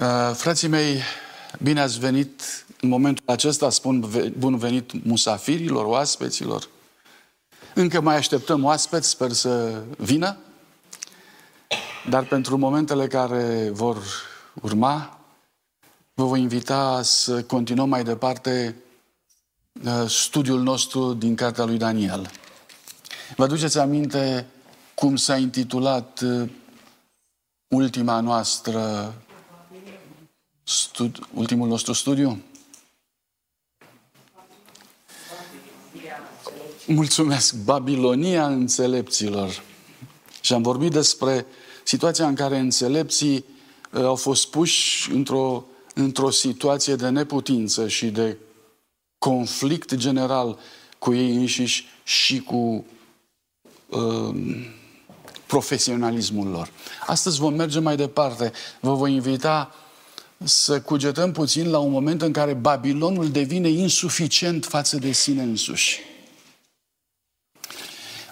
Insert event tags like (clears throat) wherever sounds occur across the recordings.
Uh, frații mei, bine ați venit în momentul acesta, spun bun venit musafirilor, oaspeților. Încă mai așteptăm oaspeți, sper să vină. Dar pentru momentele care vor urma, vă voi invita să continuăm mai departe uh, studiul nostru din cartea lui Daniel. Vă aduceți aminte cum s-a intitulat uh, ultima noastră studi- ultimul nostru studiu? Mulțumesc! Babilonia înțelepților. Și am vorbit despre situația în care înțelepții uh, au fost puși într-o, într-o situație de neputință și de conflict general cu ei înșiși și cu uh, profesionalismul lor. Astăzi vom merge mai departe. Vă voi invita să cugetăm puțin la un moment în care Babilonul devine insuficient față de sine însuși.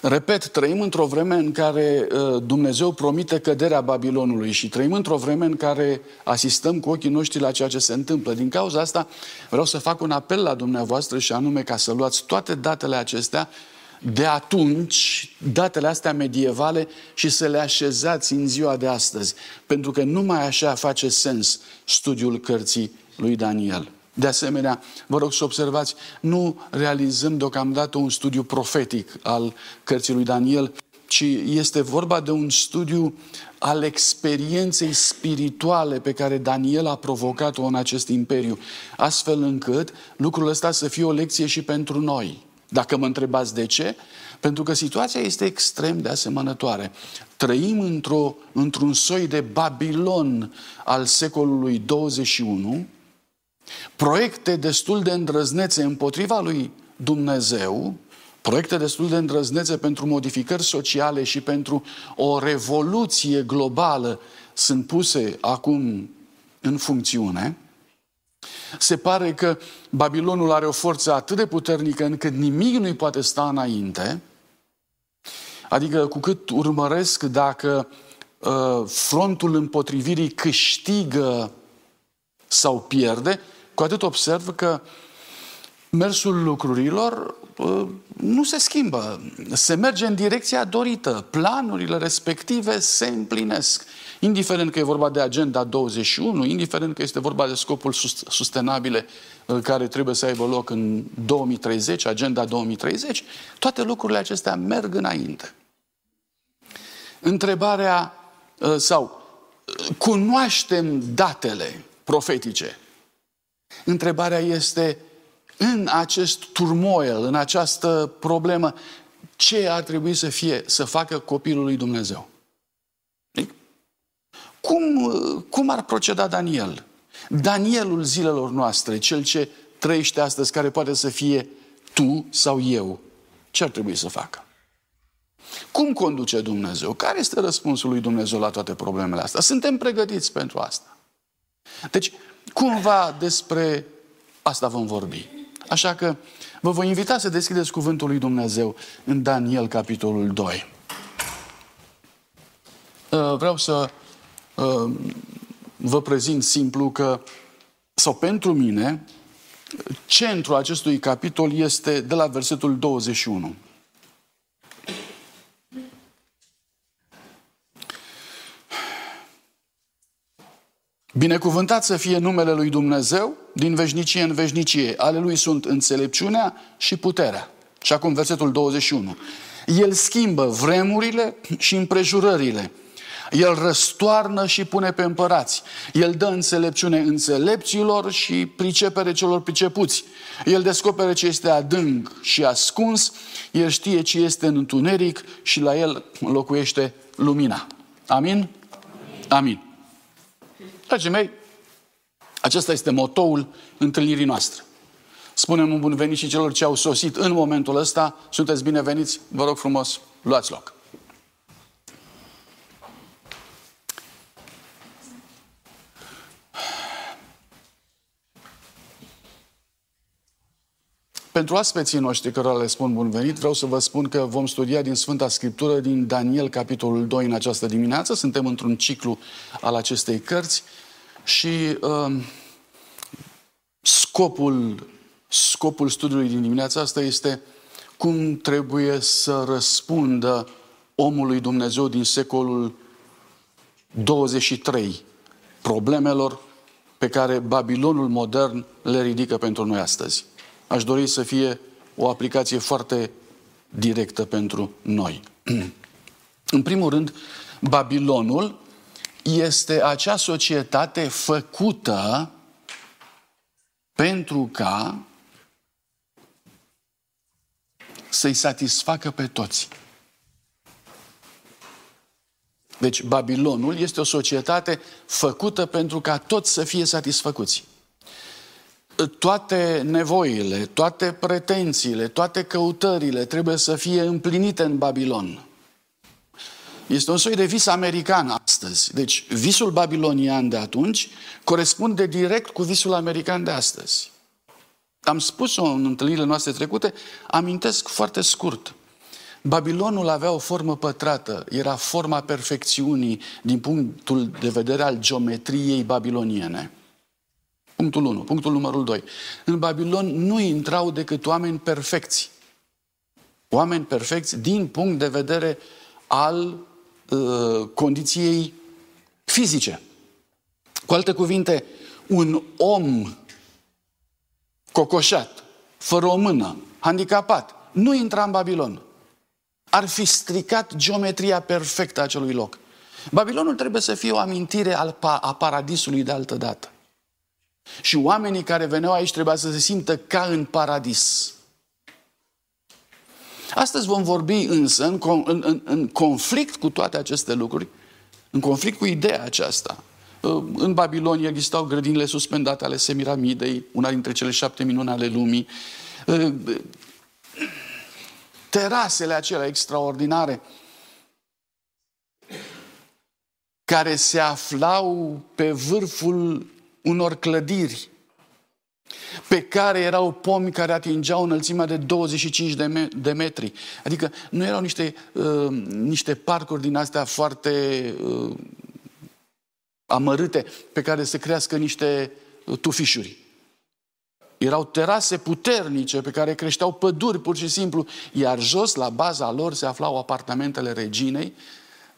Repet, trăim într-o vreme în care uh, Dumnezeu promite căderea Babilonului și trăim într-o vreme în care asistăm cu ochii noștri la ceea ce se întâmplă. Din cauza asta vreau să fac un apel la dumneavoastră și anume ca să luați toate datele acestea de atunci, datele astea medievale și să le așezați în ziua de astăzi. Pentru că numai așa face sens studiul cărții lui Daniel. De asemenea, vă rog să observați, nu realizăm deocamdată un studiu profetic al cărții lui Daniel, ci este vorba de un studiu al experienței spirituale pe care Daniel a provocat-o în acest imperiu, astfel încât lucrul ăsta să fie o lecție și pentru noi. Dacă mă întrebați de ce, pentru că situația este extrem de asemănătoare. Trăim într-o, într-un soi de Babilon al secolului 21, proiecte destul de îndrăznețe împotriva lui Dumnezeu, proiecte destul de îndrăznețe pentru modificări sociale și pentru o revoluție globală sunt puse acum în funcțiune, se pare că Babilonul are o forță atât de puternică încât nimic nu-i poate sta înainte, adică cu cât urmăresc dacă uh, frontul împotrivirii câștigă sau pierde, cu atât observ că mersul lucrurilor uh, nu se schimbă. Se merge în direcția dorită. Planurile respective se împlinesc. Indiferent că e vorba de agenda 21, indiferent că este vorba de scopul sustenabile uh, care trebuie să aibă loc în 2030, agenda 2030, toate lucrurile acestea merg înainte. Întrebarea uh, sau cunoaștem datele profetice Întrebarea este, în acest turmoil, în această problemă, ce ar trebui să fie, să facă copilul lui Dumnezeu? Cum, cum ar proceda Daniel? Danielul zilelor noastre, cel ce trăiește astăzi, care poate să fie tu sau eu, ce ar trebui să facă? Cum conduce Dumnezeu? Care este răspunsul lui Dumnezeu la toate problemele astea? Suntem pregătiți pentru asta. Deci, Cumva despre asta vom vorbi. Așa că vă voi invita să deschideți cuvântul lui Dumnezeu în Daniel, capitolul 2. Uh, vreau să uh, vă prezint simplu că, sau pentru mine, centrul acestui capitol este de la versetul 21. Binecuvântat să fie numele lui Dumnezeu din veșnicie în veșnicie. Ale lui sunt înțelepciunea și puterea. Și acum versetul 21. El schimbă vremurile și împrejurările. El răstoarnă și pune pe împărați. El dă înțelepciune înțelepților și pricepere celor pricepuți. El descopere ce este adânc și ascuns. El știe ce este în întuneric și la el locuiește lumina. Amin? Amin. Amin. Dragii mei, acesta este motoul întâlnirii noastre. Spunem un bun venit și celor ce au sosit în momentul ăsta. Sunteți bineveniți, vă rog frumos, luați loc. Pentru aspeții noștri cărora le spun bun venit, vreau să vă spun că vom studia din Sfânta Scriptură, din Daniel, capitolul 2, în această dimineață. Suntem într-un ciclu al acestei cărți Și uh, scopul, scopul studiului din dimineața asta este cum trebuie să răspundă omului Dumnezeu din secolul 23 problemelor pe care Babilonul modern le ridică pentru noi astăzi. Aș dori să fie o aplicație foarte directă pentru noi. (clears throat) În primul rând, Babilonul este acea societate făcută pentru ca să-i satisfacă pe toți. Deci Babilonul este o societate făcută pentru ca toți să fie satisfăcuți. Toate nevoile, toate pretențiile, toate căutările trebuie să fie împlinite în Babilon. Este un soi de vis american astăzi. Deci visul babilonian de atunci corespunde direct cu visul american de astăzi. Am spus-o în întâlnirile noastre trecute, amintesc foarte scurt. Babilonul avea o formă pătrată, era forma perfecțiunii din punctul de vedere al geometriei babiloniene. Punctul 1. Punctul numărul 2. În Babilon nu intrau decât oameni perfecți. Oameni perfecți din punct de vedere al uh, condiției fizice. Cu alte cuvinte, un om cocoșat, fără o mână, handicapat, nu intra în Babilon ar fi stricat geometria perfectă a acelui loc. Babilonul trebuie să fie o amintire a paradisului de altă dată. Și oamenii care veneau aici trebuia să se simtă ca în paradis. Astăzi vom vorbi însă în, în, în, în conflict cu toate aceste lucruri, în conflict cu ideea aceasta. În Babilonia existau grădinile suspendate ale Semiramidei, una dintre cele șapte minuni ale lumii terasele acelea extraordinare care se aflau pe vârful unor clădiri pe care erau pomi care atingeau înălțimea de 25 de, me- de metri. Adică nu erau niște, uh, niște parcuri din astea foarte uh, amărâte pe care să crească niște uh, tufișuri. Erau terase puternice pe care creșteau păduri pur și simplu, iar jos, la baza lor, se aflau apartamentele reginei,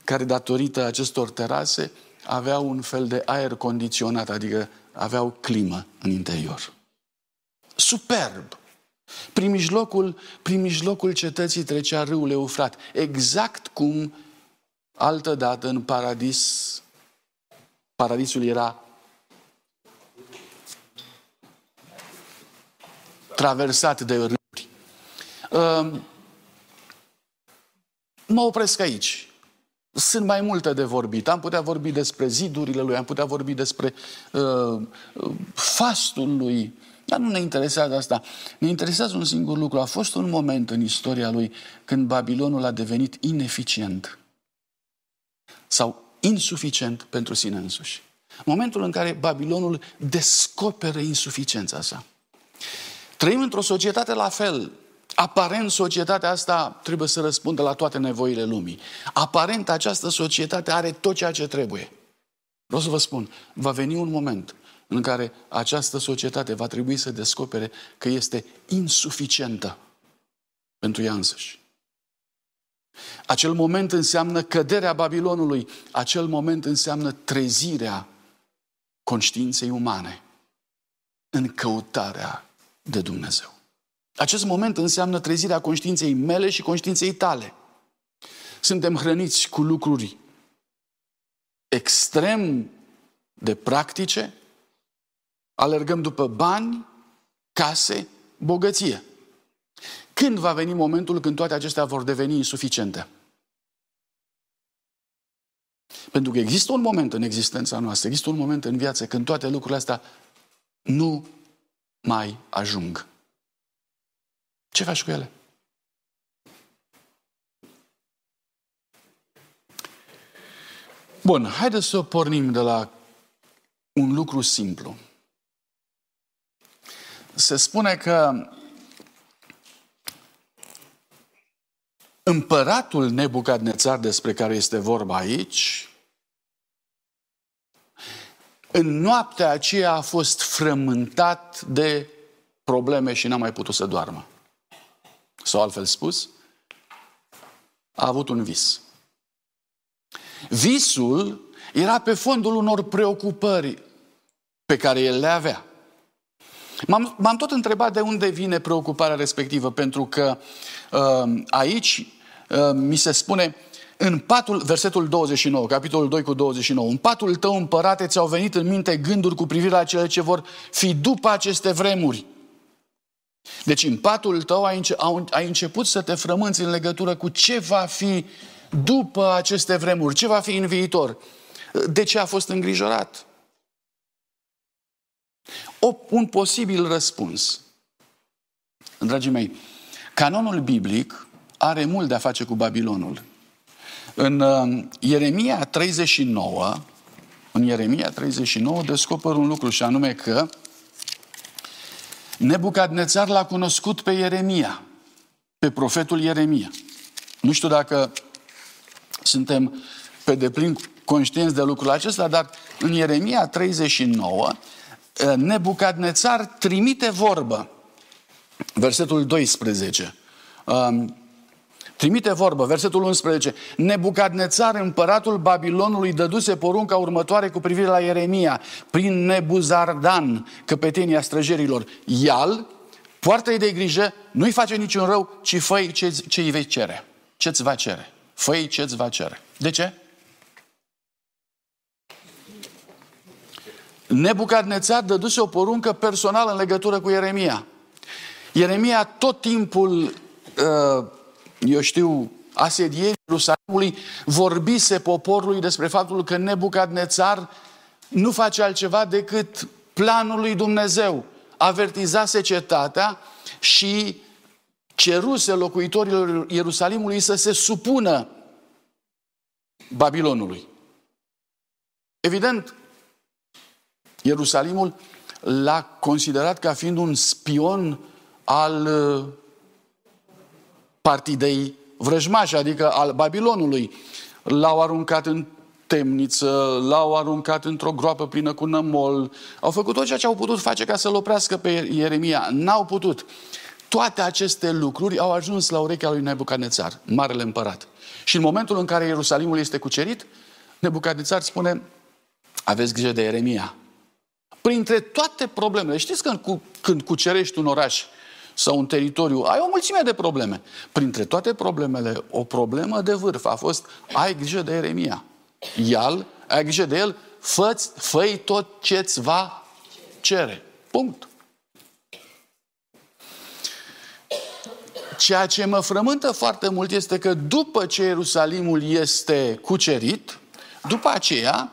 care datorită acestor terase aveau un fel de aer condiționat, adică aveau climă în interior. Superb! Prin mijlocul, prin mijlocul cetății trecea râul Eufrat, exact cum altădată în paradis, paradisul era traversat de râuri. Ehm, mă opresc aici. Sunt mai multe de vorbit. Am putea vorbi despre zidurile lui, am putea vorbi despre uh, fastul lui, dar nu ne interesează asta. Ne interesează un singur lucru. A fost un moment în istoria lui când Babilonul a devenit ineficient sau insuficient pentru sine însuși. Momentul în care Babilonul descoperă insuficiența sa. Trăim într-o societate la fel. Aparent, societatea asta trebuie să răspundă la toate nevoile lumii. Aparent, această societate are tot ceea ce trebuie. Vreau să vă spun, va veni un moment în care această societate va trebui să descopere că este insuficientă pentru ea însăși. Acel moment înseamnă căderea Babilonului, acel moment înseamnă trezirea conștiinței umane în căutarea de Dumnezeu. Acest moment înseamnă trezirea conștiinței mele și conștiinței tale. Suntem hrăniți cu lucruri extrem de practice, alergăm după bani, case, bogăție. Când va veni momentul când toate acestea vor deveni insuficiente? Pentru că există un moment în existența noastră, există un moment în viață când toate lucrurile astea nu mai ajung. Ce faci cu ele? Bun, haideți să pornim de la un lucru simplu. Se spune că împăratul Nebucadnețar despre care este vorba aici în noaptea aceea a fost frământat de probleme și n-a mai putut să doarmă. Sau altfel spus, a avut un vis. Visul era pe fondul unor preocupări pe care el le avea. M-am, m-am tot întrebat de unde vine preocuparea respectivă, pentru că uh, aici uh, mi se spune în patul, versetul 29, capitolul 2 cu 29, în patul tău împărate ți-au venit în minte gânduri cu privire la cele ce vor fi după aceste vremuri. Deci în patul tău ai, înce- ai început să te frămânți în legătură cu ce va fi după aceste vremuri, ce va fi în viitor. De ce a fost îngrijorat? O, un posibil răspuns. Dragii mei, canonul biblic are mult de a face cu Babilonul. În uh, Ieremia 39, în Ieremia 39 descoper un lucru și anume că Nebucadnețar l-a cunoscut pe Ieremia, pe profetul Ieremia. Nu știu dacă suntem pe deplin conștienți de lucrul acesta, dar în Ieremia 39 uh, Nebucadnețar trimite vorbă. Versetul 12. Trimite vorbă, versetul 11. Nebucadnețar, împăratul Babilonului, dăduse porunca următoare cu privire la Ieremia, prin Nebuzardan, căpetenia străjerilor. Ial, poartă-i de grijă, nu-i face niciun rău, ci fă ce, ce îi vei cere. Ce-ți va cere? fă ce-ți va cere. De ce? Nebucadnețar dăduse o poruncă personală în legătură cu Ieremia. Ieremia tot timpul uh, eu știu, asedieri Ierusalimului, vorbise poporului despre faptul că Nebucadnețar nu face altceva decât planul lui Dumnezeu. Avertizase cetatea și ceruse locuitorilor Ierusalimului să se supună Babilonului. Evident, Ierusalimul l-a considerat ca fiind un spion al partidei vrăjmași, adică al Babilonului. L-au aruncat în temniță, l-au aruncat într-o groapă plină cu nămol, au făcut tot ceea ce au putut face ca să-l oprească pe Ieremia. N-au putut. Toate aceste lucruri au ajuns la urechea lui Nebucanețar, marele împărat. Și în momentul în care Ierusalimul este cucerit, Nebucanețar spune, aveți grijă de Ieremia. Printre toate problemele, știți că când cucerești un oraș, sau un teritoriu, ai o mulțime de probleme. Printre toate problemele, o problemă de vârf a fost ai grijă de Eremia. El, ai grijă de el, fă fă tot ce-ți va cere. Punct. Ceea ce mă frământă foarte mult este că după ce Ierusalimul este cucerit, după aceea,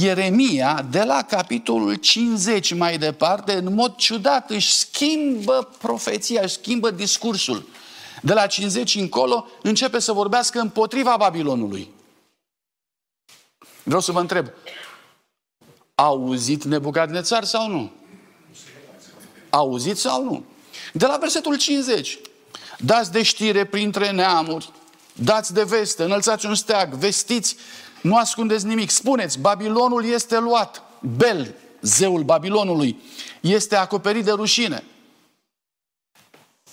Ieremia, de la capitolul 50 mai departe, în mod ciudat își schimbă profeția, își schimbă discursul. De la 50 încolo începe să vorbească împotriva Babilonului. Vreau să vă întreb, a auzit Nebucadnețar sau nu? A auzit sau nu? De la versetul 50. Dați de știre printre neamuri, dați de veste, înălțați un steag, vestiți nu ascundeți nimic. Spuneți, Babilonul este luat. Bel, zeul Babilonului, este acoperit de rușine.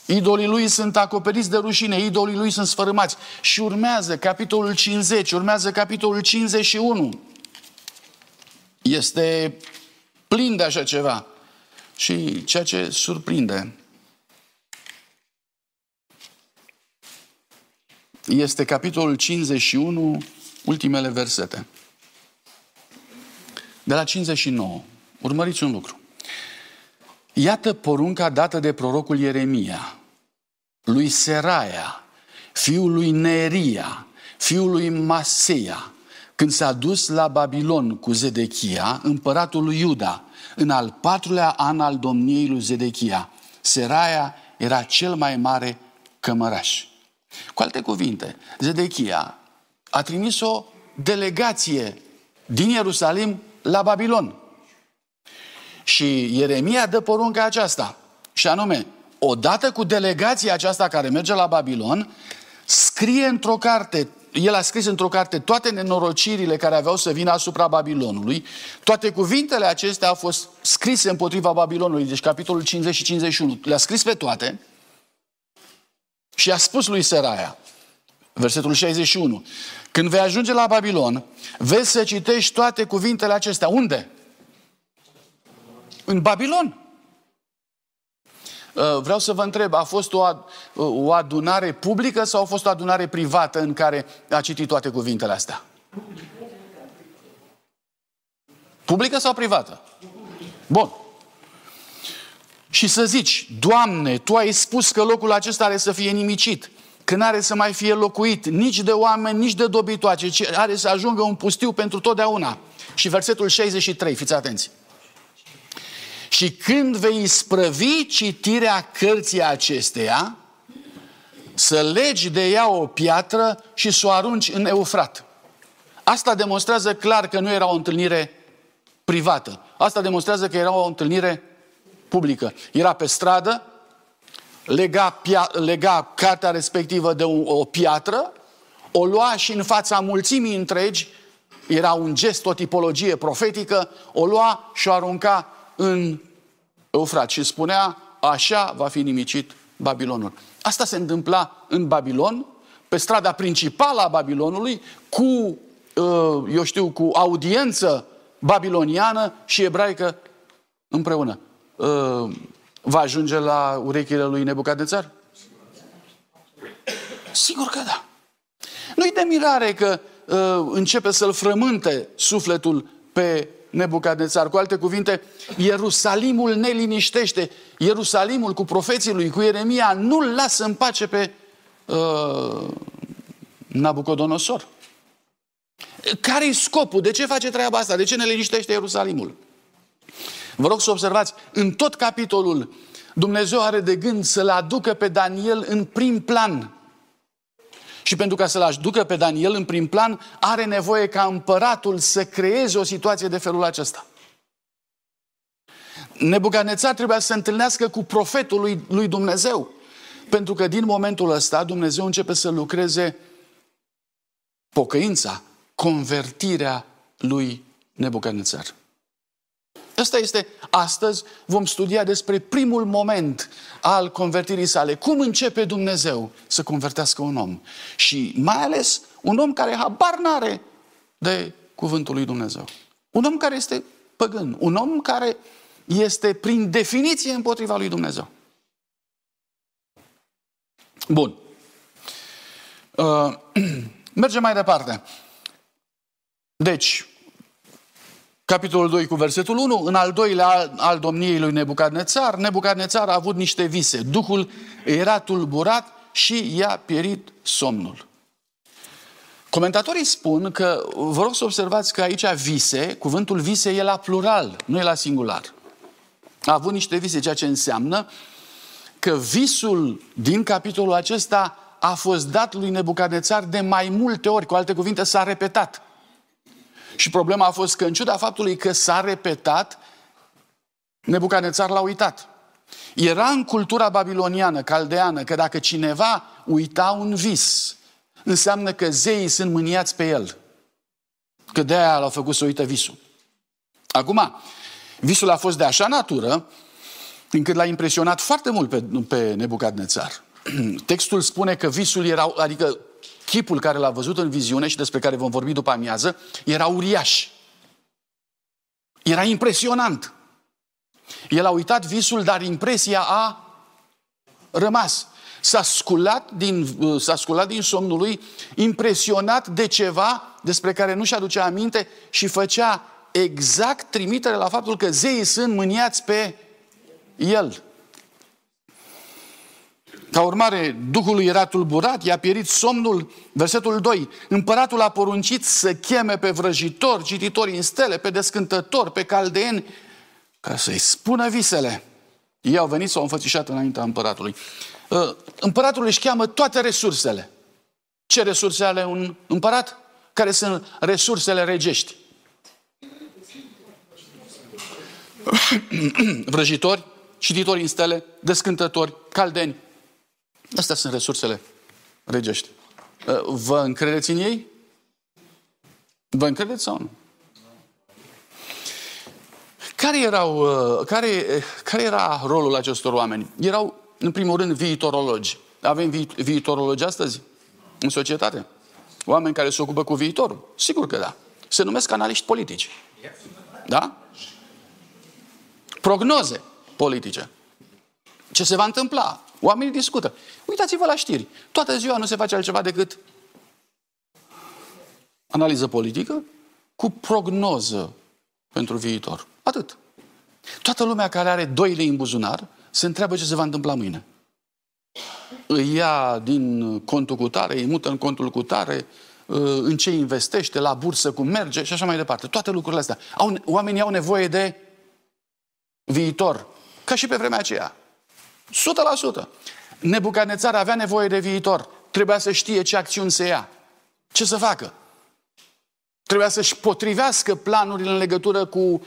Idolii lui sunt acoperiți de rușine, idolii lui sunt sfărâmați. Și urmează capitolul 50, urmează capitolul 51. Este plin de așa ceva. Și ceea ce surprinde este capitolul 51, ultimele versete. De la 59. Urmăriți un lucru. Iată porunca dată de prorocul Ieremia, lui Seraia, fiul lui Neria, fiul lui Maseia, când s-a dus la Babilon cu Zedechia, împăratul lui Iuda, în al patrulea an al domniei lui Zedechia. Seraia era cel mai mare cămăraș. Cu alte cuvinte, Zedechia a trimis o delegație din Ierusalim la Babilon. Și Ieremia dă porunca aceasta, și anume, odată cu delegația aceasta care merge la Babilon, scrie într-o carte el a scris într-o carte toate nenorocirile care aveau să vină asupra Babilonului. Toate cuvintele acestea au fost scrise împotriva Babilonului, deci capitolul 50 și 51. Le-a scris pe toate și a spus lui Seraia, versetul 61, când vei ajunge la Babilon, vezi să citești toate cuvintele acestea. Unde? În Babilon. Uh, vreau să vă întreb, a fost o, o adunare publică sau a fost o adunare privată în care a citit toate cuvintele astea? Publică sau privată? Bun. Și să zici, Doamne, Tu ai spus că locul acesta are să fie nimicit, că nu are să mai fie locuit nici de oameni, nici de dobitoace, ci are să ajungă un pustiu pentru totdeauna. Și versetul 63, fiți atenți. Și când vei isprăvi citirea cărții acesteia, să legi de ea o piatră și să o arunci în Eufrat. Asta demonstrează clar că nu era o întâlnire privată. Asta demonstrează că era o întâlnire publică. Era pe stradă, lega, pia, lega cartea respectivă de o, o piatră, o lua și în fața mulțimii întregi, era un gest, o tipologie profetică, o lua și o arunca în Eufrat și spunea, așa va fi nimicit Babilonul. Asta se întâmpla în Babilon, pe strada principală a Babilonului, cu, uh, eu știu, cu audiență babiloniană și ebraică împreună. Uh, va ajunge la urechile lui Nebucadnețar? Sigur că da. Nu-i de mirare că uh, începe să-l frământe sufletul pe Nebucadnețar. Cu alte cuvinte, Ierusalimul ne liniștește. Ierusalimul cu profeții lui, cu Ieremia, nu-l lasă în pace pe uh, Nabucodonosor. Care-i scopul? De ce face treaba asta? De ce ne liniștește Ierusalimul? Vă rog să observați, în tot capitolul, Dumnezeu are de gând să-l aducă pe Daniel în prim plan. Și pentru ca să-l aducă pe Daniel în prim plan, are nevoie ca împăratul să creeze o situație de felul acesta. Nebucanețar trebuia să se întâlnească cu profetul lui, lui Dumnezeu. Pentru că din momentul ăsta Dumnezeu începe să lucreze pocăința, convertirea lui Nebucanețar. Ăsta este, astăzi vom studia despre primul moment al convertirii sale. Cum începe Dumnezeu să convertească un om? Și mai ales un om care habar n-are de cuvântul lui Dumnezeu. Un om care este păgân. Un om care este prin definiție împotriva lui Dumnezeu. Bun. Uh, (clears throat) mergem mai departe. Deci, Capitolul 2 cu versetul 1, în al doilea al, al domniei lui Nebucadnețar, Nebucadnețar a avut niște vise. Duhul era tulburat și i-a pierit somnul. Comentatorii spun că, vă rog să observați că aici vise, cuvântul vise e la plural, nu e la singular. A avut niște vise, ceea ce înseamnă că visul din capitolul acesta a fost dat lui Nebucadnețar de mai multe ori, cu alte cuvinte s-a repetat. Și problema a fost că în ciuda faptului că s-a repetat, Nebucanețar l-a uitat. Era în cultura babiloniană, caldeană, că dacă cineva uita un vis, înseamnă că zeii sunt mâniați pe el. Că de aia l-au făcut să uită visul. Acum, visul a fost de așa natură, încât l-a impresionat foarte mult pe, pe Nebucadnețar. (clears throat) Textul spune că visul era, adică chipul care l-a văzut în viziune și despre care vom vorbi după amiază, era uriaș. Era impresionant. El a uitat visul, dar impresia a rămas. S-a sculat din, s-a sculat din somnul lui, impresionat de ceva despre care nu și aducea aminte și făcea exact trimitere la faptul că zeii sunt mâniați pe el. Ca urmare, Duhul lui era tulburat, i-a pierit somnul. Versetul 2. Împăratul a poruncit să cheme pe vrăjitori, cititori în stele, pe descântători, pe caldeeni, ca să-i spună visele. Ei au venit, s-au înfățișat înaintea împăratului. Uh, împăratul își cheamă toate resursele. Ce resurse are un împărat? Care sunt resursele regești? (coughs) Vrăjitori, cititori în stele, descântători, caldeni, Astea sunt resursele regești. Uh, vă încredeți în ei? Vă încredeți sau nu? Care, erau, uh, care, care era rolul acestor oameni? Erau, în primul rând, viitorologi. Avem vi- viitorologi astăzi în societate? Oameni care se ocupă cu viitorul? Sigur că da. Se numesc analiști politici. Da? Prognoze politice. Ce se va întâmpla? Oamenii discută. Uitați-vă la știri. Toată ziua nu se face altceva decât analiză politică cu prognoză pentru viitor. Atât. Toată lumea care are doi lei în buzunar se întreabă ce se va întâmpla mâine. Îi ia din contul cu tare, îi mută în contul cu tare, în ce investește, la bursă, cum merge și așa mai departe. Toate lucrurile astea. Au, oamenii au nevoie de viitor. Ca și pe vremea aceea. 100%. Nebucanețar avea nevoie de viitor. Trebuia să știe ce acțiuni se ia. Ce să facă. Trebuia să-și potrivească planurile în legătură cu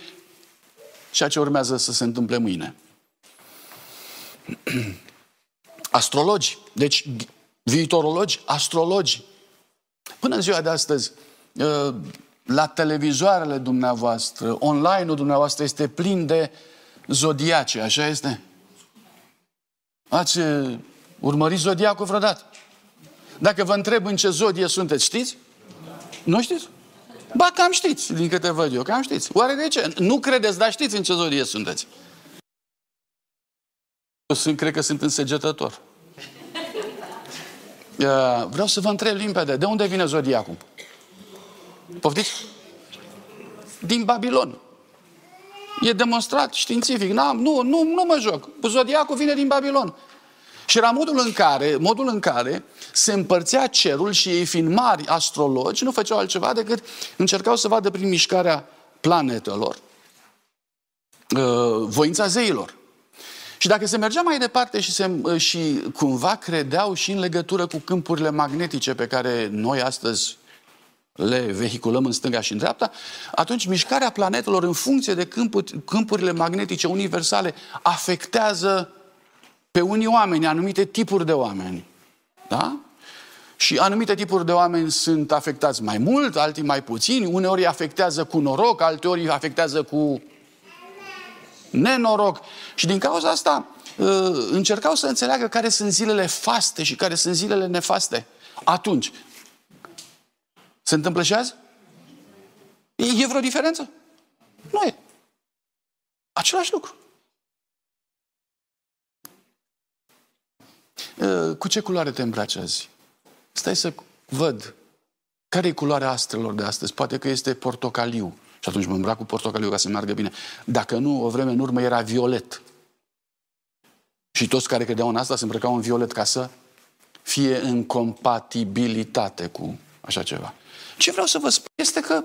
ceea ce urmează să se întâmple mâine. (clears throat) Astrologi, deci viitorologi, astrologi. Până în ziua de astăzi, ă, la televizoarele dumneavoastră, online-ul dumneavoastră este plin de zodiace, așa este? Ați urmărit zodiacul vreodată? Dacă vă întreb în ce zodie sunteți, știți? Nu știți? Ba, cam știți, din câte văd eu, cam știți. Oare de ce? Nu credeți, dar știți în ce zodie sunteți. Eu sunt, cred că sunt însegetător. Vreau să vă întreb limpede, de unde vine zodiacul? Poftiți? Din Babilon. E demonstrat științific. Nu, nu, nu, nu mă joc. Zodiacul vine din Babilon. Și era modul în care, modul în care se împărțea cerul și ei fiind mari astrologi, nu făceau altceva decât încercau să vadă prin mișcarea planetelor uh, voința zeilor. Și dacă se mergea mai departe și, se, uh, și cumva credeau și în legătură cu câmpurile magnetice pe care noi astăzi le vehiculăm în stânga și în dreapta, atunci mișcarea planetelor în funcție de câmpuri, câmpurile magnetice universale afectează pe unii oameni, anumite tipuri de oameni. Da? Și anumite tipuri de oameni sunt afectați mai mult, alții mai puțini, uneori afectează cu noroc, alteori afectează cu nenoroc. Și din cauza asta uh, încercau să înțeleagă care sunt zilele faste și care sunt zilele nefaste. Atunci, se întâmplă și azi? E vreo diferență? Nu e. Același lucru. Ă, cu ce culoare te îmbraci azi? Stai să văd. Care e culoarea astrelor de astăzi? Poate că este portocaliu. Și atunci mă îmbrac cu portocaliu ca să meargă bine. Dacă nu, o vreme în urmă era violet. Și toți care credeau în asta se îmbrăcau în violet ca să fie în compatibilitate cu așa ceva. Ce vreau să vă spun este că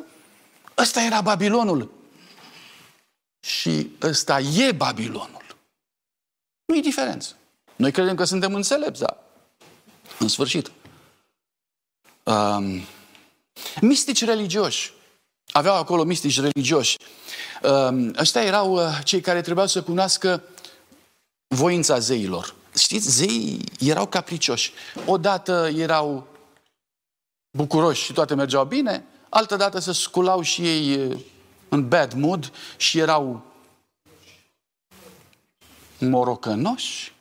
ăsta era Babilonul. Și ăsta e Babilonul. Nu e diferență. Noi credem că suntem înțelepți, dar în sfârșit. Um, mistici religioși. Aveau acolo mistici religioși. Um, ăștia erau uh, cei care trebuiau să cunoască voința zeilor. Știți, zeii erau capricioși. Odată erau bucuroși și toate mergeau bine, altă dată se sculau și ei uh, în bad mood și erau morocănoși.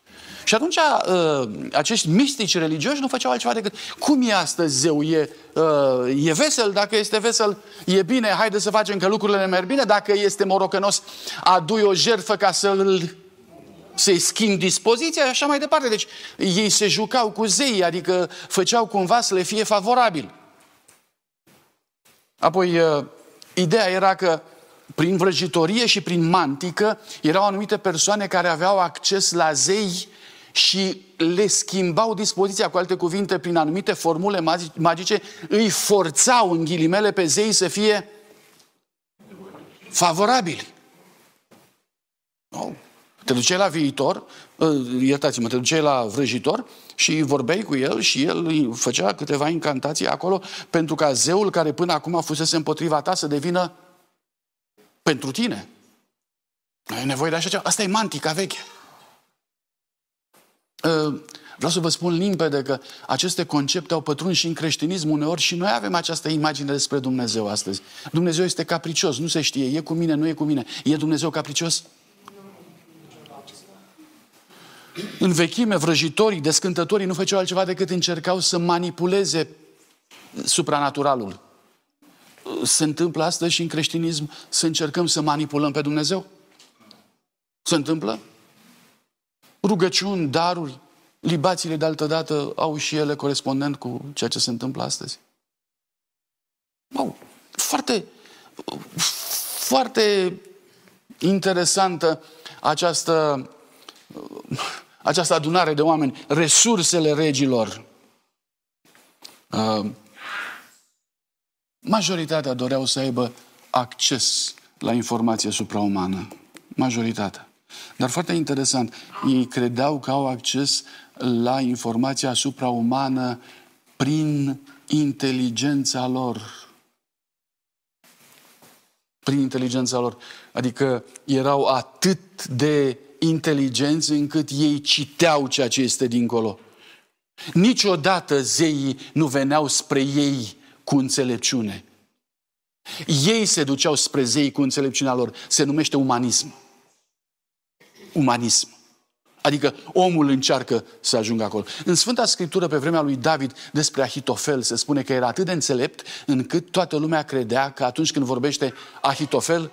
Și atunci uh, acești mistici religioși nu făceau altceva decât cum e astăzi zeu? E, uh, e vesel? Dacă este vesel, e bine, haide să facem că lucrurile ne merg bine. Dacă este morocănos, adui o jertfă ca să-l să-i schimb dispoziția și așa mai departe. Deci ei se jucau cu zei, adică făceau cumva să le fie favorabil. Apoi, uh, ideea era că prin vrăjitorie și prin mantică erau anumite persoane care aveau acces la zei și le schimbau dispoziția, cu alte cuvinte, prin anumite formule magice, îi forțau, în ghilimele, pe zei să fie favorabili. Oh. Te duceai la viitor, uh, iertați-mă, te duceai la vrăjitor și vorbeai cu el și el făcea câteva incantații acolo pentru ca zeul care până acum fusese împotriva ta să devină pentru tine. Ai nevoie de așa ceva. Asta e mantica veche. Uh, Vreau să vă spun limpede că aceste concepte au pătruns și în creștinism uneori și noi avem această imagine despre Dumnezeu astăzi. Dumnezeu este capricios, nu se știe, e cu mine, nu e cu mine. E Dumnezeu capricios? În vechime, vrăjitorii, descântătorii nu făceau altceva decât încercau să manipuleze supranaturalul. Se întâmplă astăzi și în creștinism să încercăm să manipulăm pe Dumnezeu? Se întâmplă? Rugăciuni, daruri, libațiile de altă dată au și ele corespondent cu ceea ce se întâmplă astăzi. Wow, foarte, foarte interesantă această, această adunare de oameni, resursele regilor. Uh, majoritatea doreau să aibă acces la informație supraumană. Majoritatea. Dar foarte interesant, ei credeau că au acces la informația supraumană prin inteligența lor. Prin inteligența lor. Adică erau atât de inteligenți încât ei citeau ceea ce este dincolo. Niciodată zeii nu veneau spre ei cu înțelepciune. Ei se duceau spre zei cu înțelepciunea lor. Se numește umanism umanism. Adică omul încearcă să ajungă acolo. În Sfânta Scriptură, pe vremea lui David, despre Ahitofel, se spune că era atât de înțelept încât toată lumea credea că atunci când vorbește Ahitofel,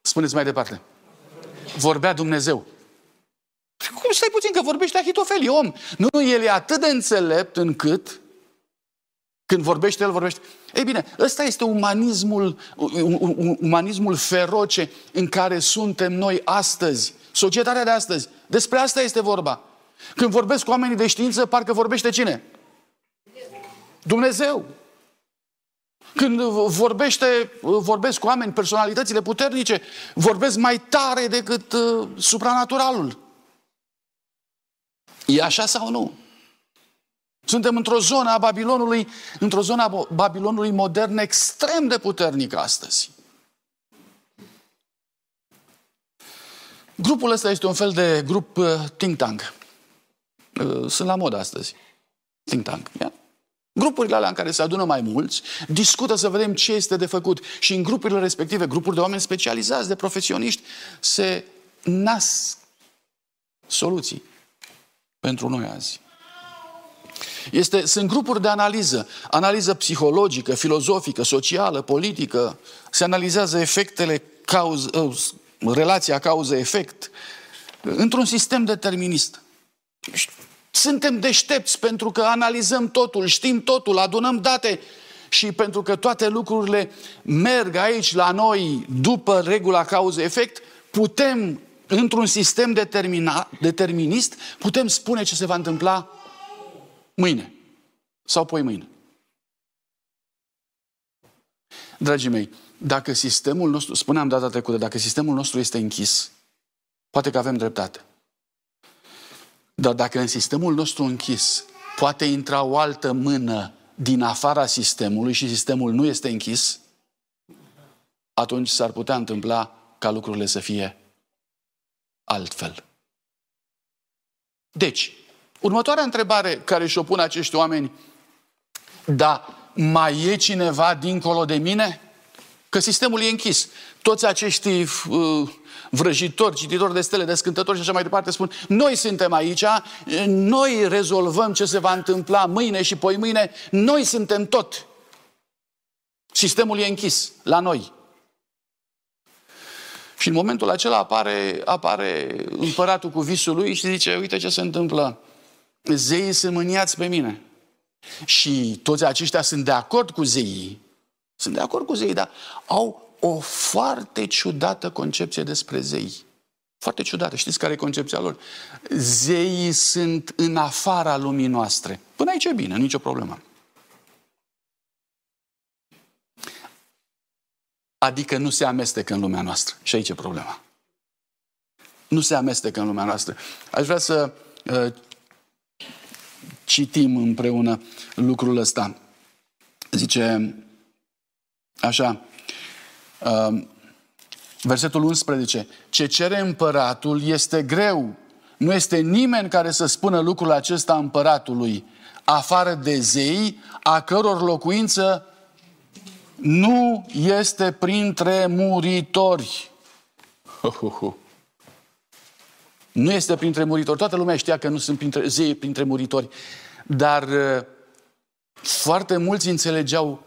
spuneți mai departe, vorbea Dumnezeu. Cum stai puțin că vorbește Ahitofel, e om. Nu, el e atât de înțelept încât când vorbește, el vorbește. Ei bine, ăsta este umanismul, umanismul feroce în care suntem noi astăzi. Societatea de astăzi. Despre asta este vorba. Când vorbesc cu oamenii de știință, parcă vorbește cine? Dumnezeu. Când vorbește, vorbesc cu oameni, personalitățile puternice, vorbesc mai tare decât uh, supranaturalul. E așa sau nu? Suntem într-o zonă a Babilonului, într-o zonă a Babilonului modern extrem de puternică astăzi. Grupul ăsta este un fel de grup uh, think tank. Uh, sunt la mod astăzi. Think tank. Yeah? Grupurile alea în care se adună mai mulți, discută să vedem ce este de făcut și în grupurile respective, grupuri de oameni specializați, de profesioniști, se nasc soluții pentru noi azi. Este, sunt grupuri de analiză, analiză psihologică, filozofică, socială, politică. Se analizează efectele, cauz, uh, relația cauză-efect, într-un sistem determinist. Suntem deștepți pentru că analizăm totul, știm totul, adunăm date și pentru că toate lucrurile merg aici la noi după regula cauză-efect, putem, într-un sistem determina, determinist, putem spune ce se va întâmpla mâine sau poi mâine. Dragii mei, dacă sistemul nostru, spuneam data trecută, dacă sistemul nostru este închis, poate că avem dreptate. Dar dacă în sistemul nostru închis poate intra o altă mână din afara sistemului și sistemul nu este închis, atunci s-ar putea întâmpla ca lucrurile să fie altfel. Deci, următoarea întrebare care și-o pun acești oameni, da, mai e cineva dincolo de mine? Că sistemul e închis. Toți acești uh, vrăjitori, cititori de stele, descântători și așa mai departe spun noi suntem aici, noi rezolvăm ce se va întâmpla mâine și poi mâine, noi suntem tot. Sistemul e închis la noi. Și în momentul acela apare, apare împăratul cu visul lui și zice, uite ce se întâmplă. Zeii sunt mâniați pe mine. Și toți aceștia sunt de acord cu zeii. Sunt de acord cu zeii, dar au o foarte ciudată concepție despre zei. Foarte ciudată. Știți care e concepția lor? Zeii sunt în afara lumii noastre. Până aici e bine, nicio problemă. Adică nu se amestecă în lumea noastră. Și aici e problema. Nu se amestecă în lumea noastră. Aș vrea să uh, citim împreună lucrul ăsta. Zice așa, uh, versetul 11, ce cere împăratul este greu, Nu este nimeni care să spună lucrul acesta împăratului, afară de zei, a căror locuință nu este printre muritori. Nu este printre muritori. Toată lumea știa că nu sunt printre, zei printre muritori. Dar uh, foarte mulți înțelegeau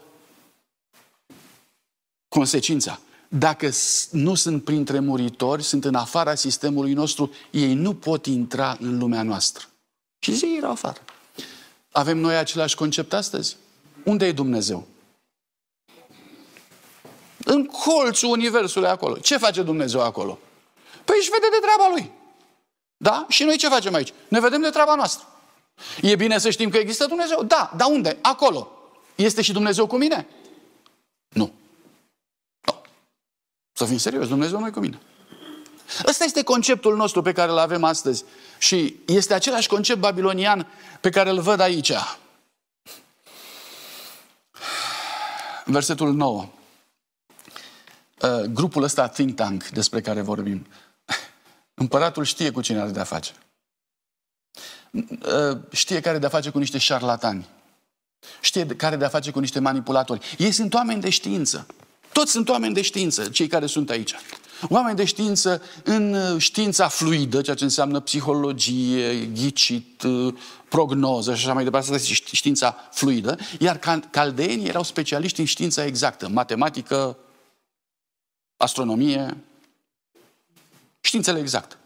consecința. Dacă nu sunt printre muritori, sunt în afara sistemului nostru, ei nu pot intra în lumea noastră. Și zei erau afară. Avem noi același concept astăzi? Unde e Dumnezeu? În colțul Universului acolo. Ce face Dumnezeu acolo? Păi își vede de treaba Lui. Da? Și noi ce facem aici? Ne vedem de treaba noastră. E bine să știm că există Dumnezeu? Da. Dar unde? Acolo. Este și Dumnezeu cu mine? Nu. Nu. Să fim serios, Dumnezeu nu e cu mine. Ăsta este conceptul nostru pe care îl avem astăzi. Și este același concept babilonian pe care îl văd aici. Versetul 9. Uh, grupul ăsta think tank despre care vorbim. Împăratul știe cu cine are de-a face. Uh, știe care de-a face cu niște șarlatani. Știe care de-a face cu niște manipulatori. Ei sunt oameni de știință. Toți sunt oameni de știință, cei care sunt aici. Oameni de știință în uh, știința fluidă, ceea ce înseamnă psihologie, ghicit, prognoză și așa mai departe, asta este știința fluidă, iar caldeenii erau specialiști în știința exactă, matematică, astronomie, științele exacte.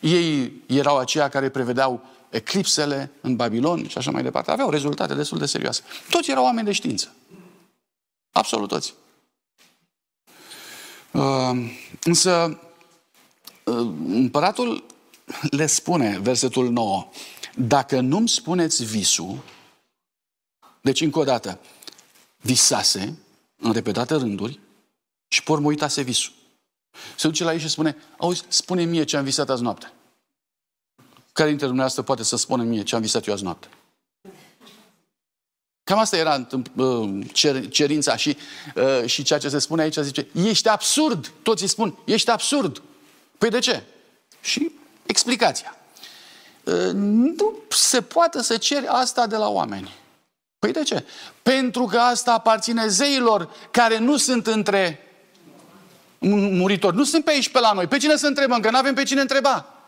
Ei erau aceia care prevedeau eclipsele în Babilon și așa mai departe. Aveau rezultate destul de serioase. Toți erau oameni de știință. Absolut toți. Uh, însă, uh, împăratul le spune, versetul 9, dacă nu-mi spuneți visul, deci încă o dată, visase, în repetate rânduri, și pormă uitase visul. Se duce la ei și spune, auzi, spune mie ce am visat azi noapte. Care dintre dumneavoastră poate să spună mie ce am visat eu azi noapte? Cam asta era uh, cerința și, uh, și ceea ce se spune aici zice, ești absurd. Toți îi spun, ești absurd. Păi de ce? Și explicația. Uh, nu se poate să ceri asta de la oameni. Păi de ce? Pentru că asta aparține zeilor care nu sunt între muritori. Nu sunt pe aici pe la noi. Pe cine să întrebăm? Că nu avem pe cine întreba.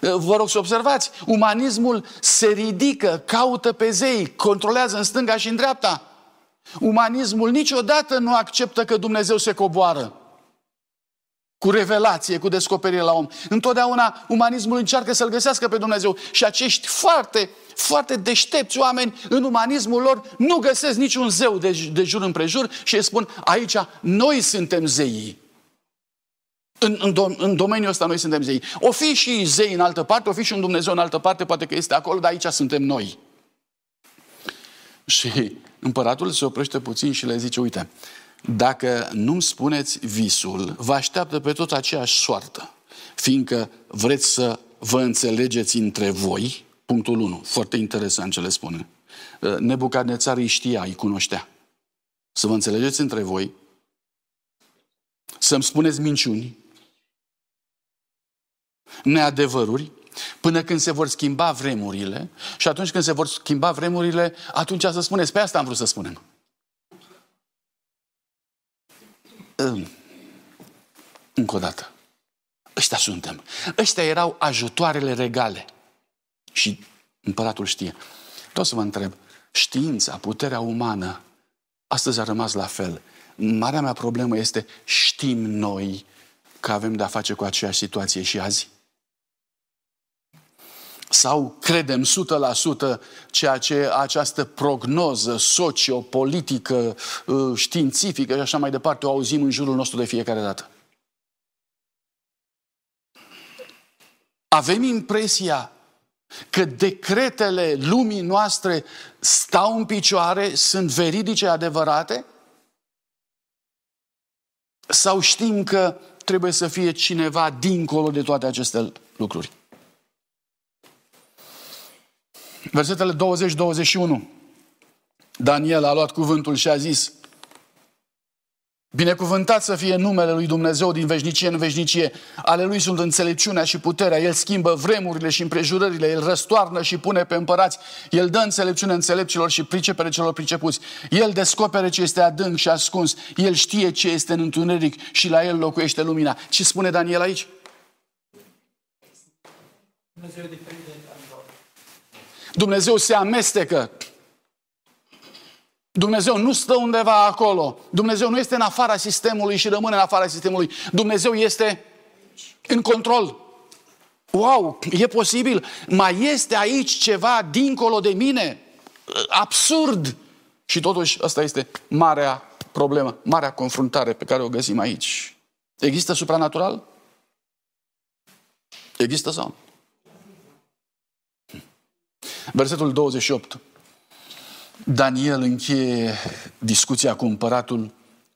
Vă rog să observați, umanismul se ridică, caută pe zei, controlează în stânga și în dreapta. Umanismul niciodată nu acceptă că Dumnezeu se coboară cu revelație, cu descoperire la om. Întotdeauna umanismul încearcă să-L găsească pe Dumnezeu și acești foarte, foarte deștepți oameni în umanismul lor nu găsesc niciun zeu de, de jur împrejur și îi spun aici noi suntem zeii. În, în, dom- în domeniul ăsta noi suntem zei. O fi și zei în altă parte, o fi și un Dumnezeu în altă parte, poate că este acolo, dar aici suntem noi. Și împăratul se oprește puțin și le zice, uite, dacă nu-mi spuneți visul, vă așteaptă pe tot aceeași soartă, fiindcă vreți să vă înțelegeți între voi, punctul 1, foarte interesant ce le spune. Nebucadnețar îi știa, îi cunoștea. Să vă înțelegeți între voi, să-mi spuneți minciuni, neadevăruri, până când se vor schimba vremurile și atunci când se vor schimba vremurile, atunci să spuneți, pe asta am vrut să spunem. Încă o dată. Ăștia suntem. Ăștia erau ajutoarele regale. Și împăratul știe. Tot să vă întreb, știința, puterea umană, astăzi a rămas la fel. Marea mea problemă este, știm noi că avem de-a face cu aceeași situație și azi? Sau credem 100% ceea ce această prognoză sociopolitică, uh, științifică și așa mai departe o auzim în jurul nostru de fiecare dată? Avem impresia că decretele lumii noastre stau în picioare, sunt veridice, adevărate? Sau știm că trebuie să fie cineva dincolo de toate aceste lucruri? Versetele 20-21. Daniel a luat cuvântul și a zis, Binecuvântat să fie numele lui Dumnezeu din veșnicie în veșnicie. Ale lui sunt înțelepciunea și puterea. El schimbă vremurile și împrejurările. El răstoarnă și pune pe împărați. El dă înțelepciune înțelepților și pricepere celor pricepuți. El descopere ce este adânc și ascuns. El știe ce este în întuneric și la el locuiește lumina. Ce spune Daniel aici? Dumnezeu se amestecă Dumnezeu nu stă undeva acolo. Dumnezeu nu este în afara sistemului și rămâne în afara sistemului. Dumnezeu este în control. Wow, e posibil? Mai este aici ceva dincolo de mine? Absurd! Și totuși, asta este marea problemă, marea confruntare pe care o găsim aici. Există supranatural? Există sau? Versetul 28. Daniel încheie discuția cu împăratul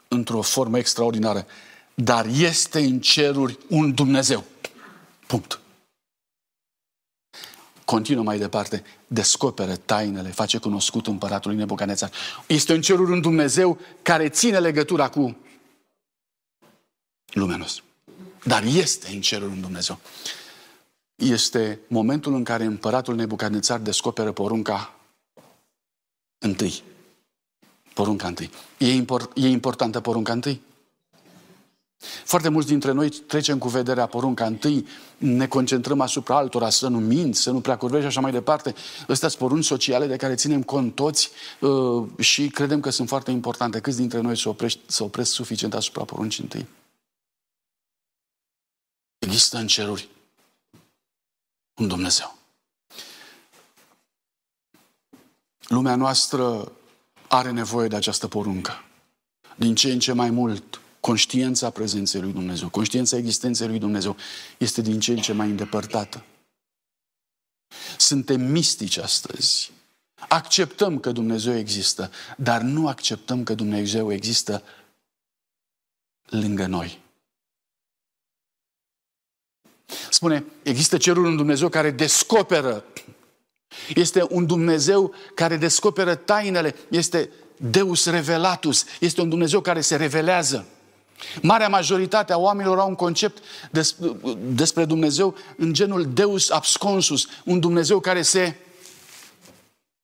într-o formă extraordinară. Dar este în ceruri un Dumnezeu. Punct. Continuă mai departe, descoperă tainele, face cunoscut împăratului Nebucanețar. Este în ceruri un Dumnezeu care ține legătura cu lumea noastră. Dar este în ceruri un Dumnezeu. Este momentul în care împăratul Nebucanețar descoperă porunca întâi. Porunca întâi. E, import, e importantă porunca întâi? Foarte mulți dintre noi trecem cu vederea porunca întâi, ne concentrăm asupra altora, să nu minți, să nu prea curvești și așa mai departe. Astea sunt porunci sociale de care ținem cont toți uh, și credem că sunt foarte importante. Câți dintre noi se opresc, se opresc suficient asupra poruncii întâi? Există în ceruri un Dumnezeu. Lumea noastră are nevoie de această poruncă. Din ce în ce mai mult, conștiința prezenței lui Dumnezeu, conștiința existenței lui Dumnezeu este din ce în ce mai îndepărtată. Suntem mistici astăzi. Acceptăm că Dumnezeu există, dar nu acceptăm că Dumnezeu există lângă noi. Spune, există cerul în Dumnezeu care descoperă. Este un Dumnezeu care descoperă tainele, este Deus revelatus, este un Dumnezeu care se revelează. Marea majoritate a oamenilor au un concept despre Dumnezeu în genul Deus absconsus, un Dumnezeu care se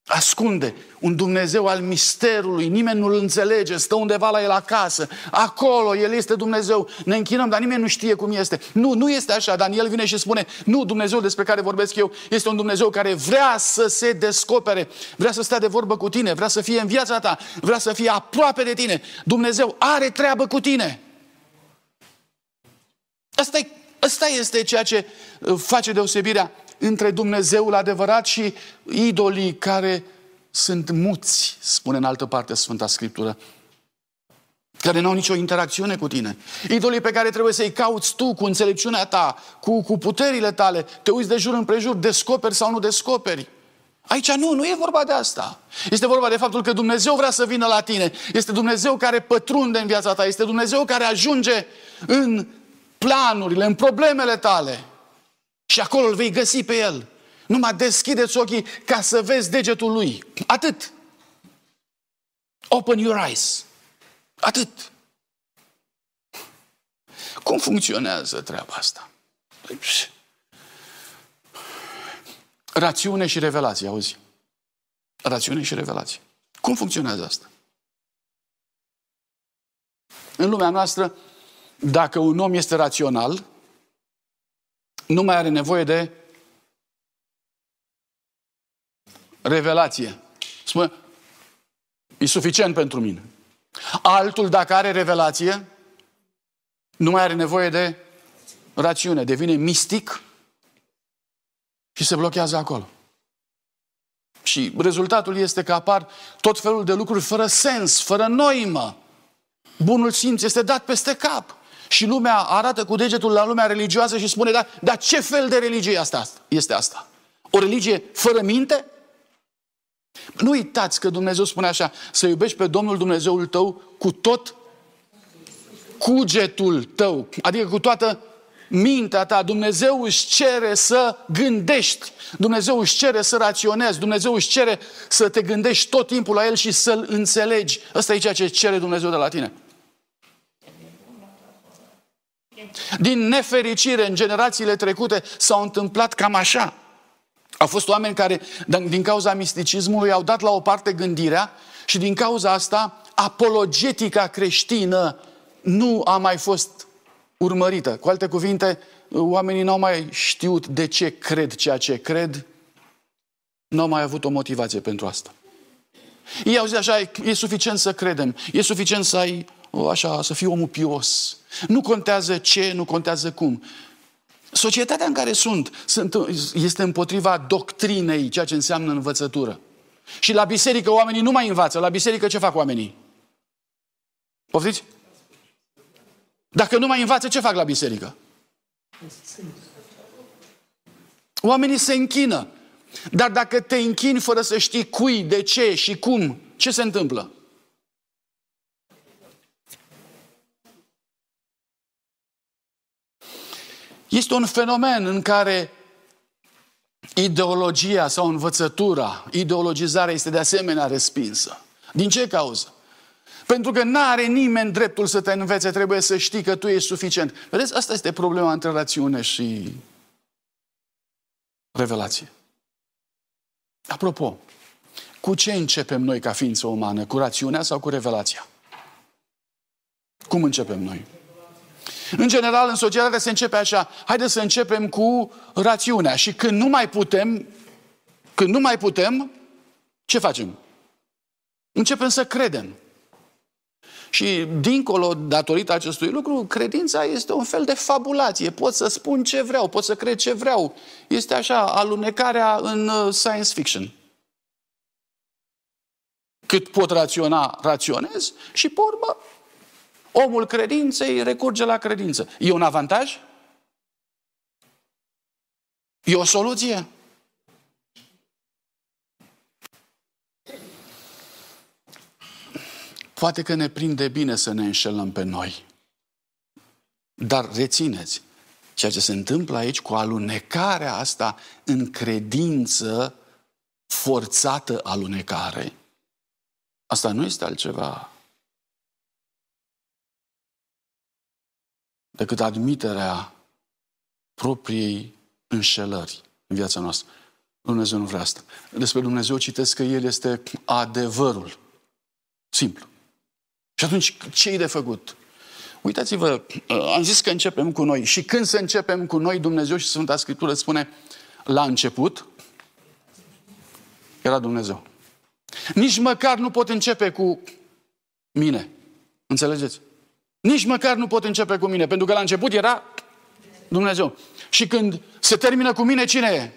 ascunde un Dumnezeu al misterului, nimeni nu-l înțelege, stă undeva la el acasă, acolo, el este Dumnezeu, ne închinăm, dar nimeni nu știe cum este. Nu, nu este așa, Daniel vine și spune, nu, Dumnezeu despre care vorbesc eu este un Dumnezeu care vrea să se descopere, vrea să stea de vorbă cu tine, vrea să fie în viața ta, vrea să fie aproape de tine. Dumnezeu are treabă cu tine. Asta, e, asta este ceea ce uh, face deosebirea între Dumnezeul adevărat și idolii care sunt muți, spune în altă parte Sfânta Scriptură, care nu au nicio interacțiune cu tine. Idolii pe care trebuie să-i cauți tu cu înțelepciunea ta, cu, cu puterile tale, te uiți de jur împrejur, descoperi sau nu descoperi. Aici nu, nu e vorba de asta. Este vorba de faptul că Dumnezeu vrea să vină la tine. Este Dumnezeu care pătrunde în viața ta. Este Dumnezeu care ajunge în planurile, în problemele tale. Și acolo îl vei găsi pe el. Numai deschideți ochii ca să vezi degetul lui. Atât. Open your eyes. Atât. Cum funcționează treaba asta? Rațiune și revelație, auzi? Rațiune și revelație. Cum funcționează asta? În lumea noastră, dacă un om este rațional, nu mai are nevoie de revelație. Spune, e suficient pentru mine. Altul, dacă are revelație, nu mai are nevoie de rațiune. Devine mistic și se blochează acolo. Și rezultatul este că apar tot felul de lucruri fără sens, fără noimă. Bunul simț este dat peste cap. Și lumea arată cu degetul la lumea religioasă și spune, da, dar ce fel de religie asta este asta? O religie fără minte? Nu uitați că Dumnezeu spune așa, să iubești pe Domnul Dumnezeul tău cu tot cugetul tău, adică cu toată mintea ta. Dumnezeu își cere să gândești, Dumnezeu își cere să raționezi, Dumnezeu își cere să te gândești tot timpul la El și să-L înțelegi. Asta e ceea ce cere Dumnezeu de la tine. Din nefericire, în generațiile trecute s-au întâmplat cam așa. Au fost oameni care, din cauza misticismului, au dat la o parte gândirea și din cauza asta, apologetica creștină nu a mai fost urmărită. Cu alte cuvinte, oamenii n-au mai știut de ce cred ceea ce cred, n-au mai avut o motivație pentru asta. Ei au zis așa, e suficient să credem, e suficient să ai, așa, să fii omul pios. Nu contează ce, nu contează cum. Societatea în care sunt, sunt este împotriva doctrinei, ceea ce înseamnă învățătură. Și la biserică oamenii nu mai învață. La biserică ce fac oamenii? Poftiți? Dacă nu mai învață, ce fac la biserică? Oamenii se închină. Dar dacă te închini fără să știi cui, de ce și cum, ce se întâmplă? Este un fenomen în care ideologia sau învățătura, ideologizarea este de asemenea respinsă. Din ce cauză? Pentru că nu are nimeni dreptul să te învețe, trebuie să știi că tu ești suficient. Vedeți, asta este problema între rațiune și revelație. Apropo, cu ce începem noi ca ființă umană? Cu rațiunea sau cu revelația? Cum începem noi? În general, în societate se începe așa, haideți să începem cu rațiunea și când nu mai putem, când nu mai putem, ce facem? Începem să credem. Și dincolo, datorită acestui lucru, credința este un fel de fabulație. Pot să spun ce vreau, pot să cred ce vreau. Este așa, alunecarea în uh, science fiction. Cât pot raționa, raționez și, pe urmă, omul credinței recurge la credință. E un avantaj? E o soluție? Poate că ne prinde bine să ne înșelăm pe noi. Dar rețineți, ceea ce se întâmplă aici cu alunecarea asta în credință, forțată alunecare, asta nu este altceva decât admiterea propriei înșelări în viața noastră. Dumnezeu nu vrea asta. Despre Dumnezeu citesc că El este adevărul. Simplu. Și atunci, ce e de făcut? Uitați-vă, am zis că începem cu noi. Și când să începem cu noi, Dumnezeu și Sfânta Scriptură spune, la început era Dumnezeu. Nici măcar nu pot începe cu mine. Înțelegeți? Nici măcar nu pot începe cu mine, pentru că la început era Dumnezeu. Și când se termină cu mine, cine e?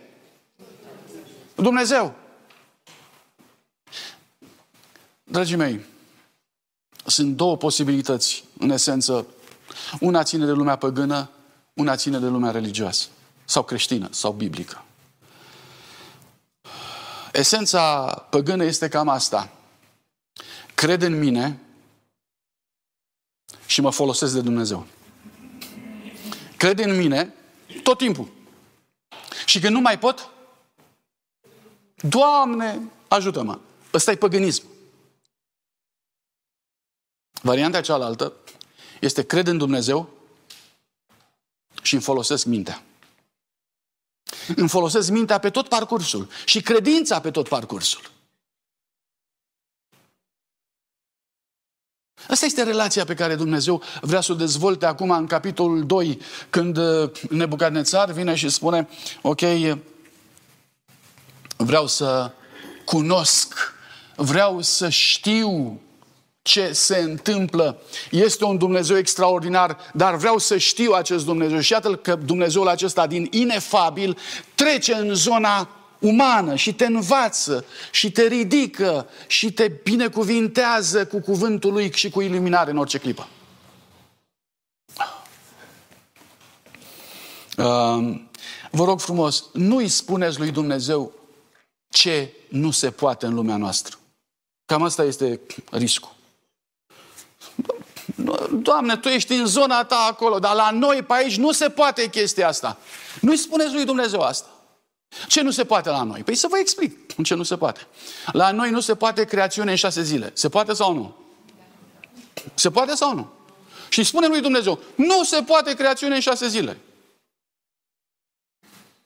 Dumnezeu. Dragii mei, sunt două posibilități, în esență. Una ține de lumea păgână, una ține de lumea religioasă, sau creștină, sau biblică. Esența păgână este cam asta. Cred în mine și mă folosesc de Dumnezeu. Cred în mine tot timpul. Și când nu mai pot, Doamne, ajută-mă. Ăsta e păgânism. Varianta cealaltă este cred în Dumnezeu și îmi folosesc mintea. Îmi folosesc mintea pe tot parcursul și credința pe tot parcursul. Asta este relația pe care Dumnezeu vrea să o dezvolte acum în capitolul 2, când uh, Nebucadnețar vine și spune, ok, vreau să cunosc, vreau să știu ce se întâmplă. Este un Dumnezeu extraordinar, dar vreau să știu acest Dumnezeu. Și iată că Dumnezeul acesta din inefabil trece în zona umană și te învață și te ridică și te binecuvintează cu cuvântul lui și cu iluminare în orice clipă. Vă rog frumos, nu-i spuneți lui Dumnezeu ce nu se poate în lumea noastră. Cam asta este riscul. Doamne, Tu ești în zona Ta acolo, dar la noi pe aici nu se poate chestia asta. Nu-i spuneți lui Dumnezeu asta. Ce nu se poate la noi? Păi să vă explic ce nu se poate. La noi nu se poate creațiune în șase zile. Se poate sau nu? Se poate sau nu? Și spune lui Dumnezeu, nu se poate creațiune în șase zile.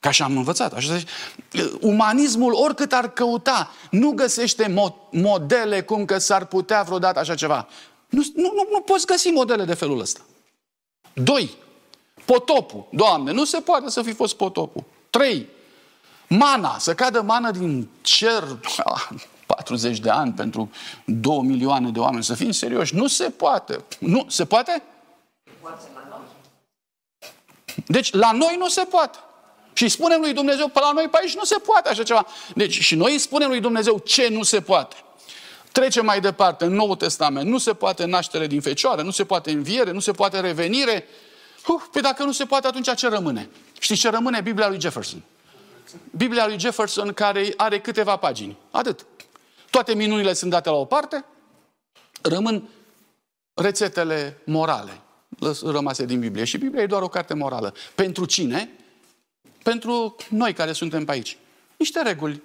Ca așa am învățat. Așa zice, umanismul, oricât ar căuta, nu găsește mo- modele cum că s-ar putea vreodată așa ceva. Nu, nu, nu, nu poți găsi modele de felul ăsta. Doi, potopul. Doamne, nu se poate să fi fost potopul. Trei, mana, să cadă mana din cer 40 de ani pentru 2 milioane de oameni, să fim serioși. Nu se poate. Nu, se poate? Deci, la noi nu se poate. Și spunem lui Dumnezeu, pe la noi pe aici nu se poate așa ceva. Deci și noi spunem lui Dumnezeu ce nu se poate. Trecem mai departe, în Noul Testament. Nu se poate naștere din fecioară, nu se poate înviere, nu se poate revenire. Uh, păi dacă nu se poate, atunci ce rămâne? Știți ce rămâne? Biblia lui Jefferson. Biblia lui Jefferson care are câteva pagini. Atât. Toate minunile sunt date la o parte, rămân rețetele morale rămase din Biblie. Și Biblia e doar o carte morală. Pentru cine? Pentru noi care suntem pe aici. Niște reguli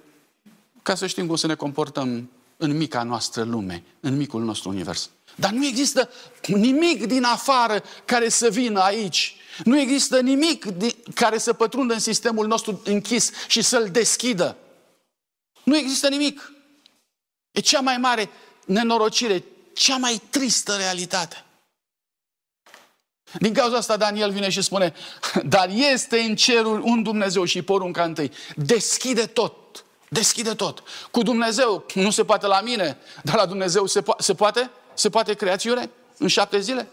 ca să știm cum să ne comportăm în mica noastră lume, în micul nostru univers. Dar nu există nimic din afară care să vină aici. Nu există nimic care să pătrundă în sistemul nostru închis și să-l deschidă. Nu există nimic. E cea mai mare nenorocire, cea mai tristă realitate. Din cauza asta Daniel vine și spune, dar este în cerul un Dumnezeu și porunca întâi. Deschide tot. Deschide tot. Cu Dumnezeu nu se poate la mine, dar la Dumnezeu se, po- se poate? Se poate creațiune în șapte zile?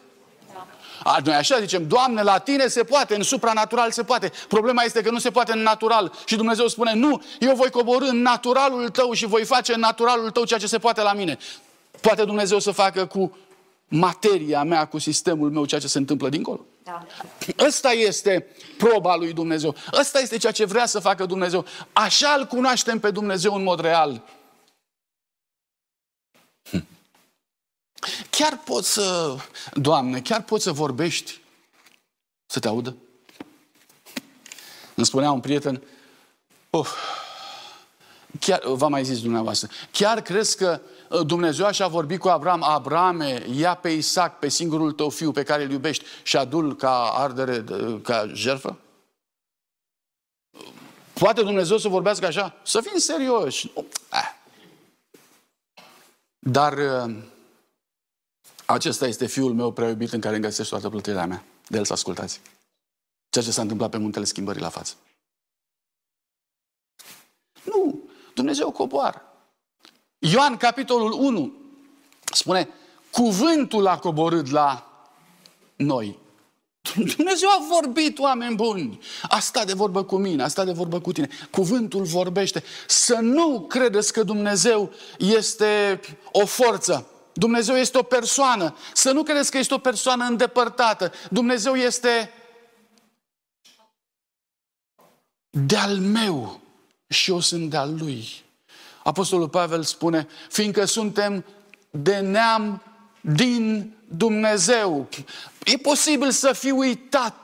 A, noi așa zicem, Doamne, la tine se poate, în supranatural se poate. Problema este că nu se poate în natural. Și Dumnezeu spune, nu, eu voi coborâ în naturalul tău și voi face în naturalul tău ceea ce se poate la mine. Poate Dumnezeu să facă cu materia mea, cu sistemul meu, ceea ce se întâmplă dincolo. Da. Ăsta este proba lui Dumnezeu. Ăsta este ceea ce vrea să facă Dumnezeu. Așa îl cunoaștem pe Dumnezeu în mod real. Chiar poți să, Doamne, chiar poți să vorbești să te audă? Îmi spunea un prieten, oh, chiar, v-am mai zis dumneavoastră, chiar crezi că uh, Dumnezeu așa a vorbit cu Abraham, Abrame, ia pe Isaac, pe singurul tău fiu pe care îl iubești și adul ca ardere, ca jerfă? Poate Dumnezeu să vorbească așa? Să fim serioși. Eh. Dar uh, acesta este fiul meu prea iubit în care îmi găsesc toată plătirea mea. De el să ascultați. Ceea ce s-a întâmplat pe muntele schimbării la față. Nu, Dumnezeu coboară. Ioan, capitolul 1, spune, cuvântul a coborât la noi. Dumnezeu a vorbit, oameni buni. A stat de vorbă cu mine, a stat de vorbă cu tine. Cuvântul vorbește. Să nu credeți că Dumnezeu este o forță. Dumnezeu este o persoană. Să nu credeți că este o persoană îndepărtată. Dumnezeu este de-al meu și eu sunt de-al lui. Apostolul Pavel spune, fiindcă suntem de neam din Dumnezeu. E posibil să fi uitat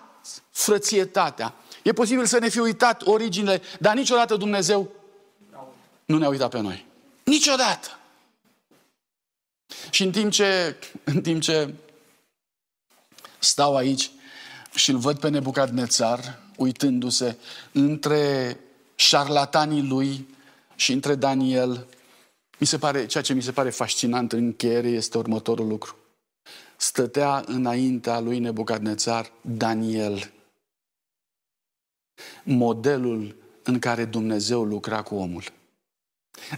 frățietatea. E posibil să ne fi uitat originile, dar niciodată Dumnezeu nu ne-a uitat pe noi. Niciodată. Și în timp ce, în timp ce stau aici și îl văd pe Nebucadnețar uitându-se între șarlatanii lui și între Daniel, mi se pare, ceea ce mi se pare fascinant în încheiere este următorul lucru. Stătea înaintea lui Nebucadnețar Daniel, modelul în care Dumnezeu lucra cu omul.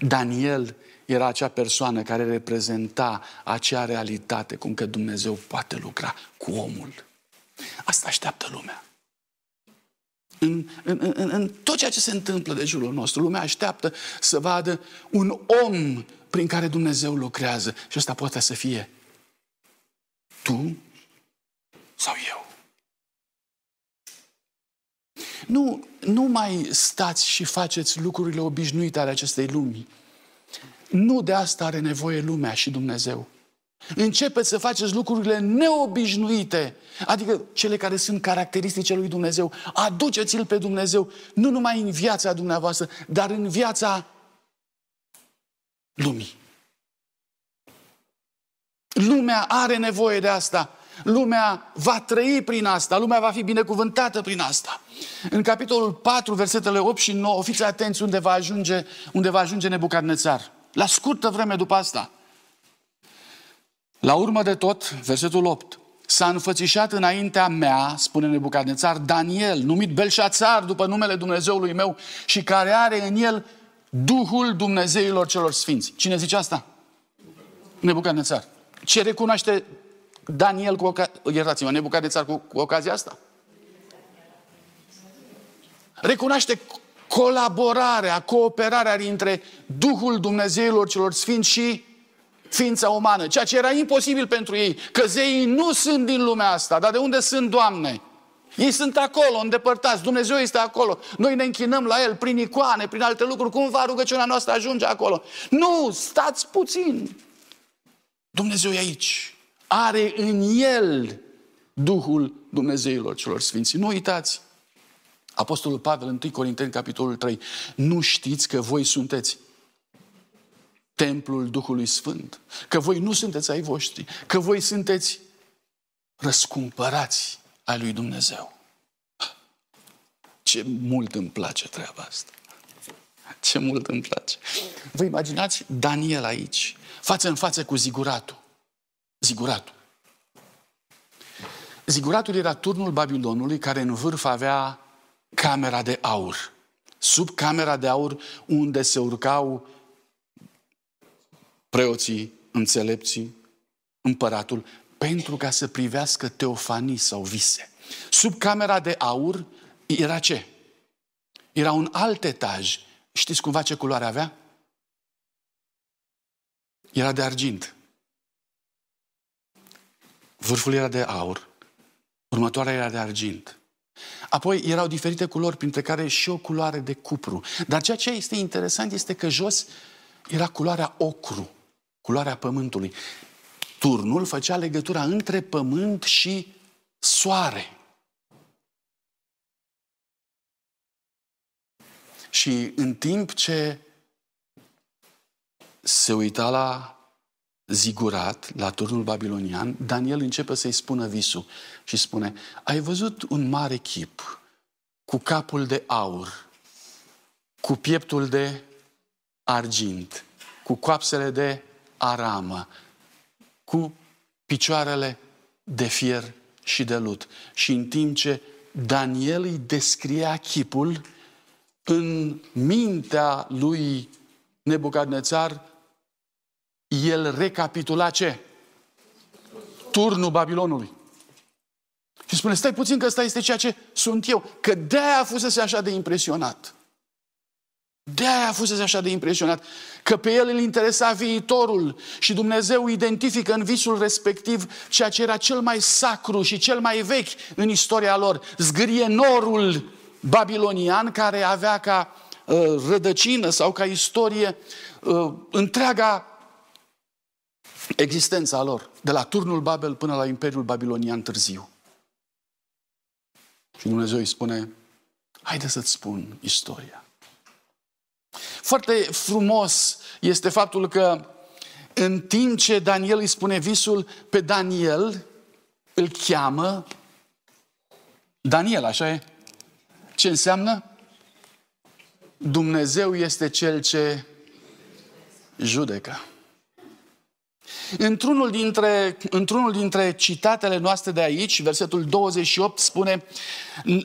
Daniel era acea persoană care reprezenta acea realitate, cum că Dumnezeu poate lucra cu omul. Asta așteaptă lumea. În, în, în, în tot ceea ce se întâmplă de jurul nostru, lumea așteaptă să vadă un om prin care Dumnezeu lucrează. Și ăsta poate să fie tu sau eu. Nu, nu mai stați și faceți lucrurile obișnuite ale acestei lumii. Nu de asta are nevoie lumea și Dumnezeu. Începeți să faceți lucrurile neobișnuite, adică cele care sunt caracteristice lui Dumnezeu. Aduceți-L pe Dumnezeu, nu numai în viața dumneavoastră, dar în viața lumii. Lumea are nevoie de asta. Lumea va trăi prin asta, lumea va fi binecuvântată prin asta. În capitolul 4, versetele 8 și 9, fiți atenți unde va ajunge, unde va ajunge Nebucadnețar. La scurtă vreme după asta. La urmă de tot, versetul 8, s-a înfățișat înaintea mea, spune Nebucadnețar, Daniel, numit Belșațar după numele Dumnezeului meu și care are în el Duhul Dumnezeilor celor sfinți. Cine zice asta? Nebucadnețar. Ce recunoaște Daniel cu ocazia, iertați-mă, Nebucadnețar cu, cu ocazia asta? Recunoaște colaborarea, cooperarea dintre Duhul Dumnezeilor celor sfinți și ființa umană, ceea ce era imposibil pentru ei, că zeii nu sunt din lumea asta, dar de unde sunt, Doamne? Ei sunt acolo, îndepărtați, Dumnezeu este acolo. Noi ne închinăm la El prin icoane, prin alte lucruri. Cum va rugăciunea noastră ajunge acolo? Nu, stați puțin. Dumnezeu e aici. Are în El Duhul Dumnezeilor celor sfinți. Nu uitați. Apostolul Pavel, 1 Corinteni, capitolul 3. Nu știți că voi sunteți templul Duhului Sfânt, că voi nu sunteți ai voștri, că voi sunteți răscumpărați ai lui Dumnezeu. Ce mult îmi place treaba asta. Ce mult îmi place. Vă imaginați Daniel aici, față în față cu ziguratul. Ziguratul. Ziguratul era turnul Babilonului care în vârf avea camera de aur. Sub camera de aur unde se urcau preoții, înțelepții, împăratul, pentru ca să privească teofanii sau vise. Sub camera de aur era ce? Era un alt etaj. Știți cumva ce culoare avea? Era de argint. Vârful era de aur. Următoarea era de argint. Apoi erau diferite culori, printre care și o culoare de cupru. Dar ceea ce este interesant este că jos era culoarea ocru culoarea pământului. Turnul făcea legătura între pământ și soare. Și în timp ce se uita la zigurat, la turnul babilonian, Daniel începe să-i spună visul și spune, ai văzut un mare chip cu capul de aur, cu pieptul de argint, cu coapsele de aramă, cu picioarele de fier și de lut. Și în timp ce Daniel îi descria chipul, în mintea lui Nebucadnețar, el recapitula ce? Turnul Babilonului. Și spune, stai puțin că ăsta este ceea ce sunt eu. Că de-aia fusese așa de impresionat. De-aia a fost așa de impresionat, că pe el îl interesa viitorul și Dumnezeu identifică în visul respectiv ceea ce era cel mai sacru și cel mai vechi în istoria lor. Zgârie norul babilonian care avea ca uh, rădăcină sau ca istorie uh, întreaga existența lor, de la turnul Babel până la Imperiul Babilonian târziu. Și Dumnezeu îi spune, haide să-ți spun istoria. Foarte frumos este faptul că în timp ce Daniel îi spune visul, pe Daniel îl cheamă Daniel, așa e? Ce înseamnă? Dumnezeu este cel ce judecă. Într-unul dintre, într-unul dintre citatele noastre de aici, versetul 28 spune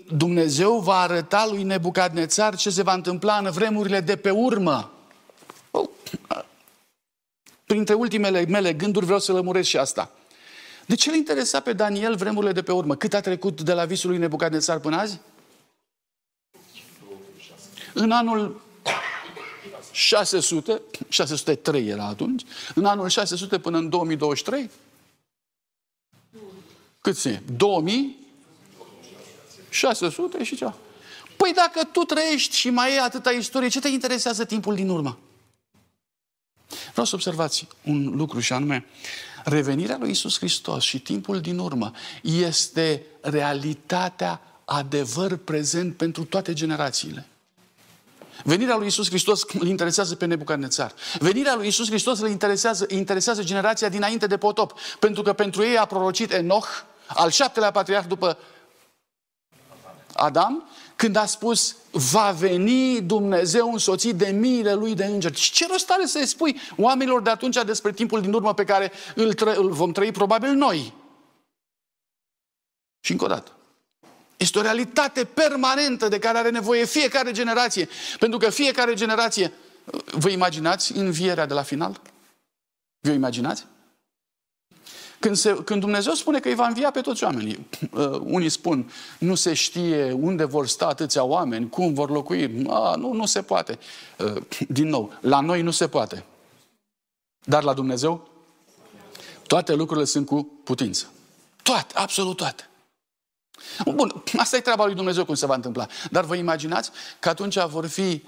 Dumnezeu va arăta lui Nebucadnețar ce se va întâmpla în vremurile de pe urmă. Oh, printre ultimele mele gânduri vreau să lămuresc și asta. De ce îl interesa pe Daniel vremurile de pe urmă? Cât a trecut de la visul lui Nebucadnețar până azi? În anul 600, 603 era atunci, în anul 600 până în 2023, cât e? 2600 și ceva. Păi dacă tu trăiești și mai e atâta istorie, ce te interesează timpul din urmă? Vreau să observați un lucru și anume, revenirea lui Isus Hristos și timpul din urmă este realitatea, adevăr prezent pentru toate generațiile. Venirea lui Isus Hristos îl interesează pe Nebucadnețar. Venirea lui Isus Hristos îl interesează, interesează generația dinainte de potop. Pentru că pentru ei a prorocit Enoch, al șaptelea patriarh după Adam, când a spus, va veni Dumnezeu însoțit de miile lui de îngeri. Și ce rost are să-i spui oamenilor de atunci despre timpul din urmă pe care îl, tră- îl vom trăi probabil noi? Și încă o dată. Este o realitate permanentă de care are nevoie fiecare generație. Pentru că fiecare generație, vă imaginați învierea de la final? Vă imaginați? Când, se, când Dumnezeu spune că îi va învia pe toți oamenii, (clears throat) uh, unii spun, nu se știe unde vor sta atâția oameni, cum vor locui. A, nu, nu se poate. Uh, (clears throat) din nou, la noi nu se poate. Dar la Dumnezeu, toate lucrurile sunt cu putință. Toate, absolut toate. Bun, asta e treaba lui Dumnezeu cum se va întâmpla. Dar vă imaginați că atunci vor fi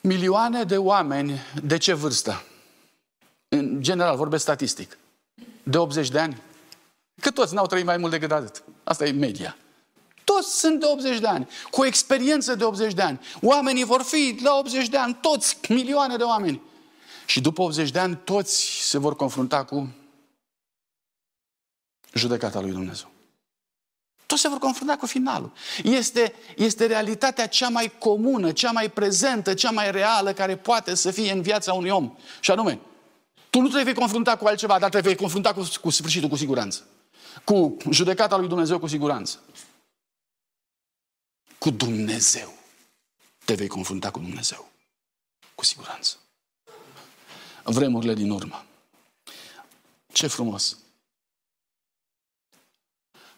milioane de oameni de ce vârstă? În general, vorbesc statistic. De 80 de ani. Că toți n-au trăit mai mult decât atât. Asta e media. Toți sunt de 80 de ani, cu o experiență de 80 de ani. Oamenii vor fi la 80 de ani, toți, milioane de oameni. Și după 80 de ani, toți se vor confrunta cu judecata lui Dumnezeu. Toți se vor confrunta cu finalul. Este, este realitatea cea mai comună, cea mai prezentă, cea mai reală care poate să fie în viața unui om. Și anume, tu nu te vei confrunta cu altceva, dar te vei confrunta cu, cu sfârșitul cu siguranță. Cu judecata lui Dumnezeu cu siguranță. Cu Dumnezeu. Te vei confrunta cu Dumnezeu. Cu siguranță. Vremurile din urmă. Ce frumos!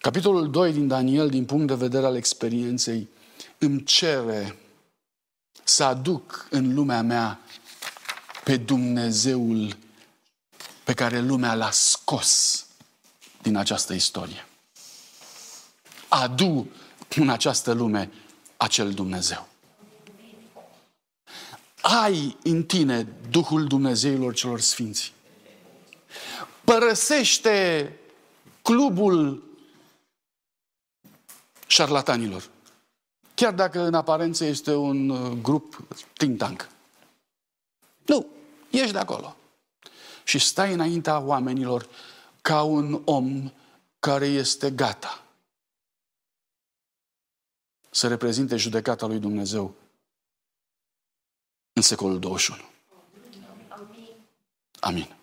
Capitolul 2 din Daniel, din punct de vedere al experienței, îmi cere să aduc în lumea mea pe Dumnezeul pe care lumea l-a scos din această istorie. Adu în această lume acel Dumnezeu. Ai în tine Duhul Dumnezeilor celor sfinți. Părăsește clubul șarlatanilor. Chiar dacă în aparență este un uh, grup think tank. Nu, ieși de acolo. Și stai înaintea oamenilor ca un om care este gata să reprezinte judecata lui Dumnezeu în secolul 21. Amin.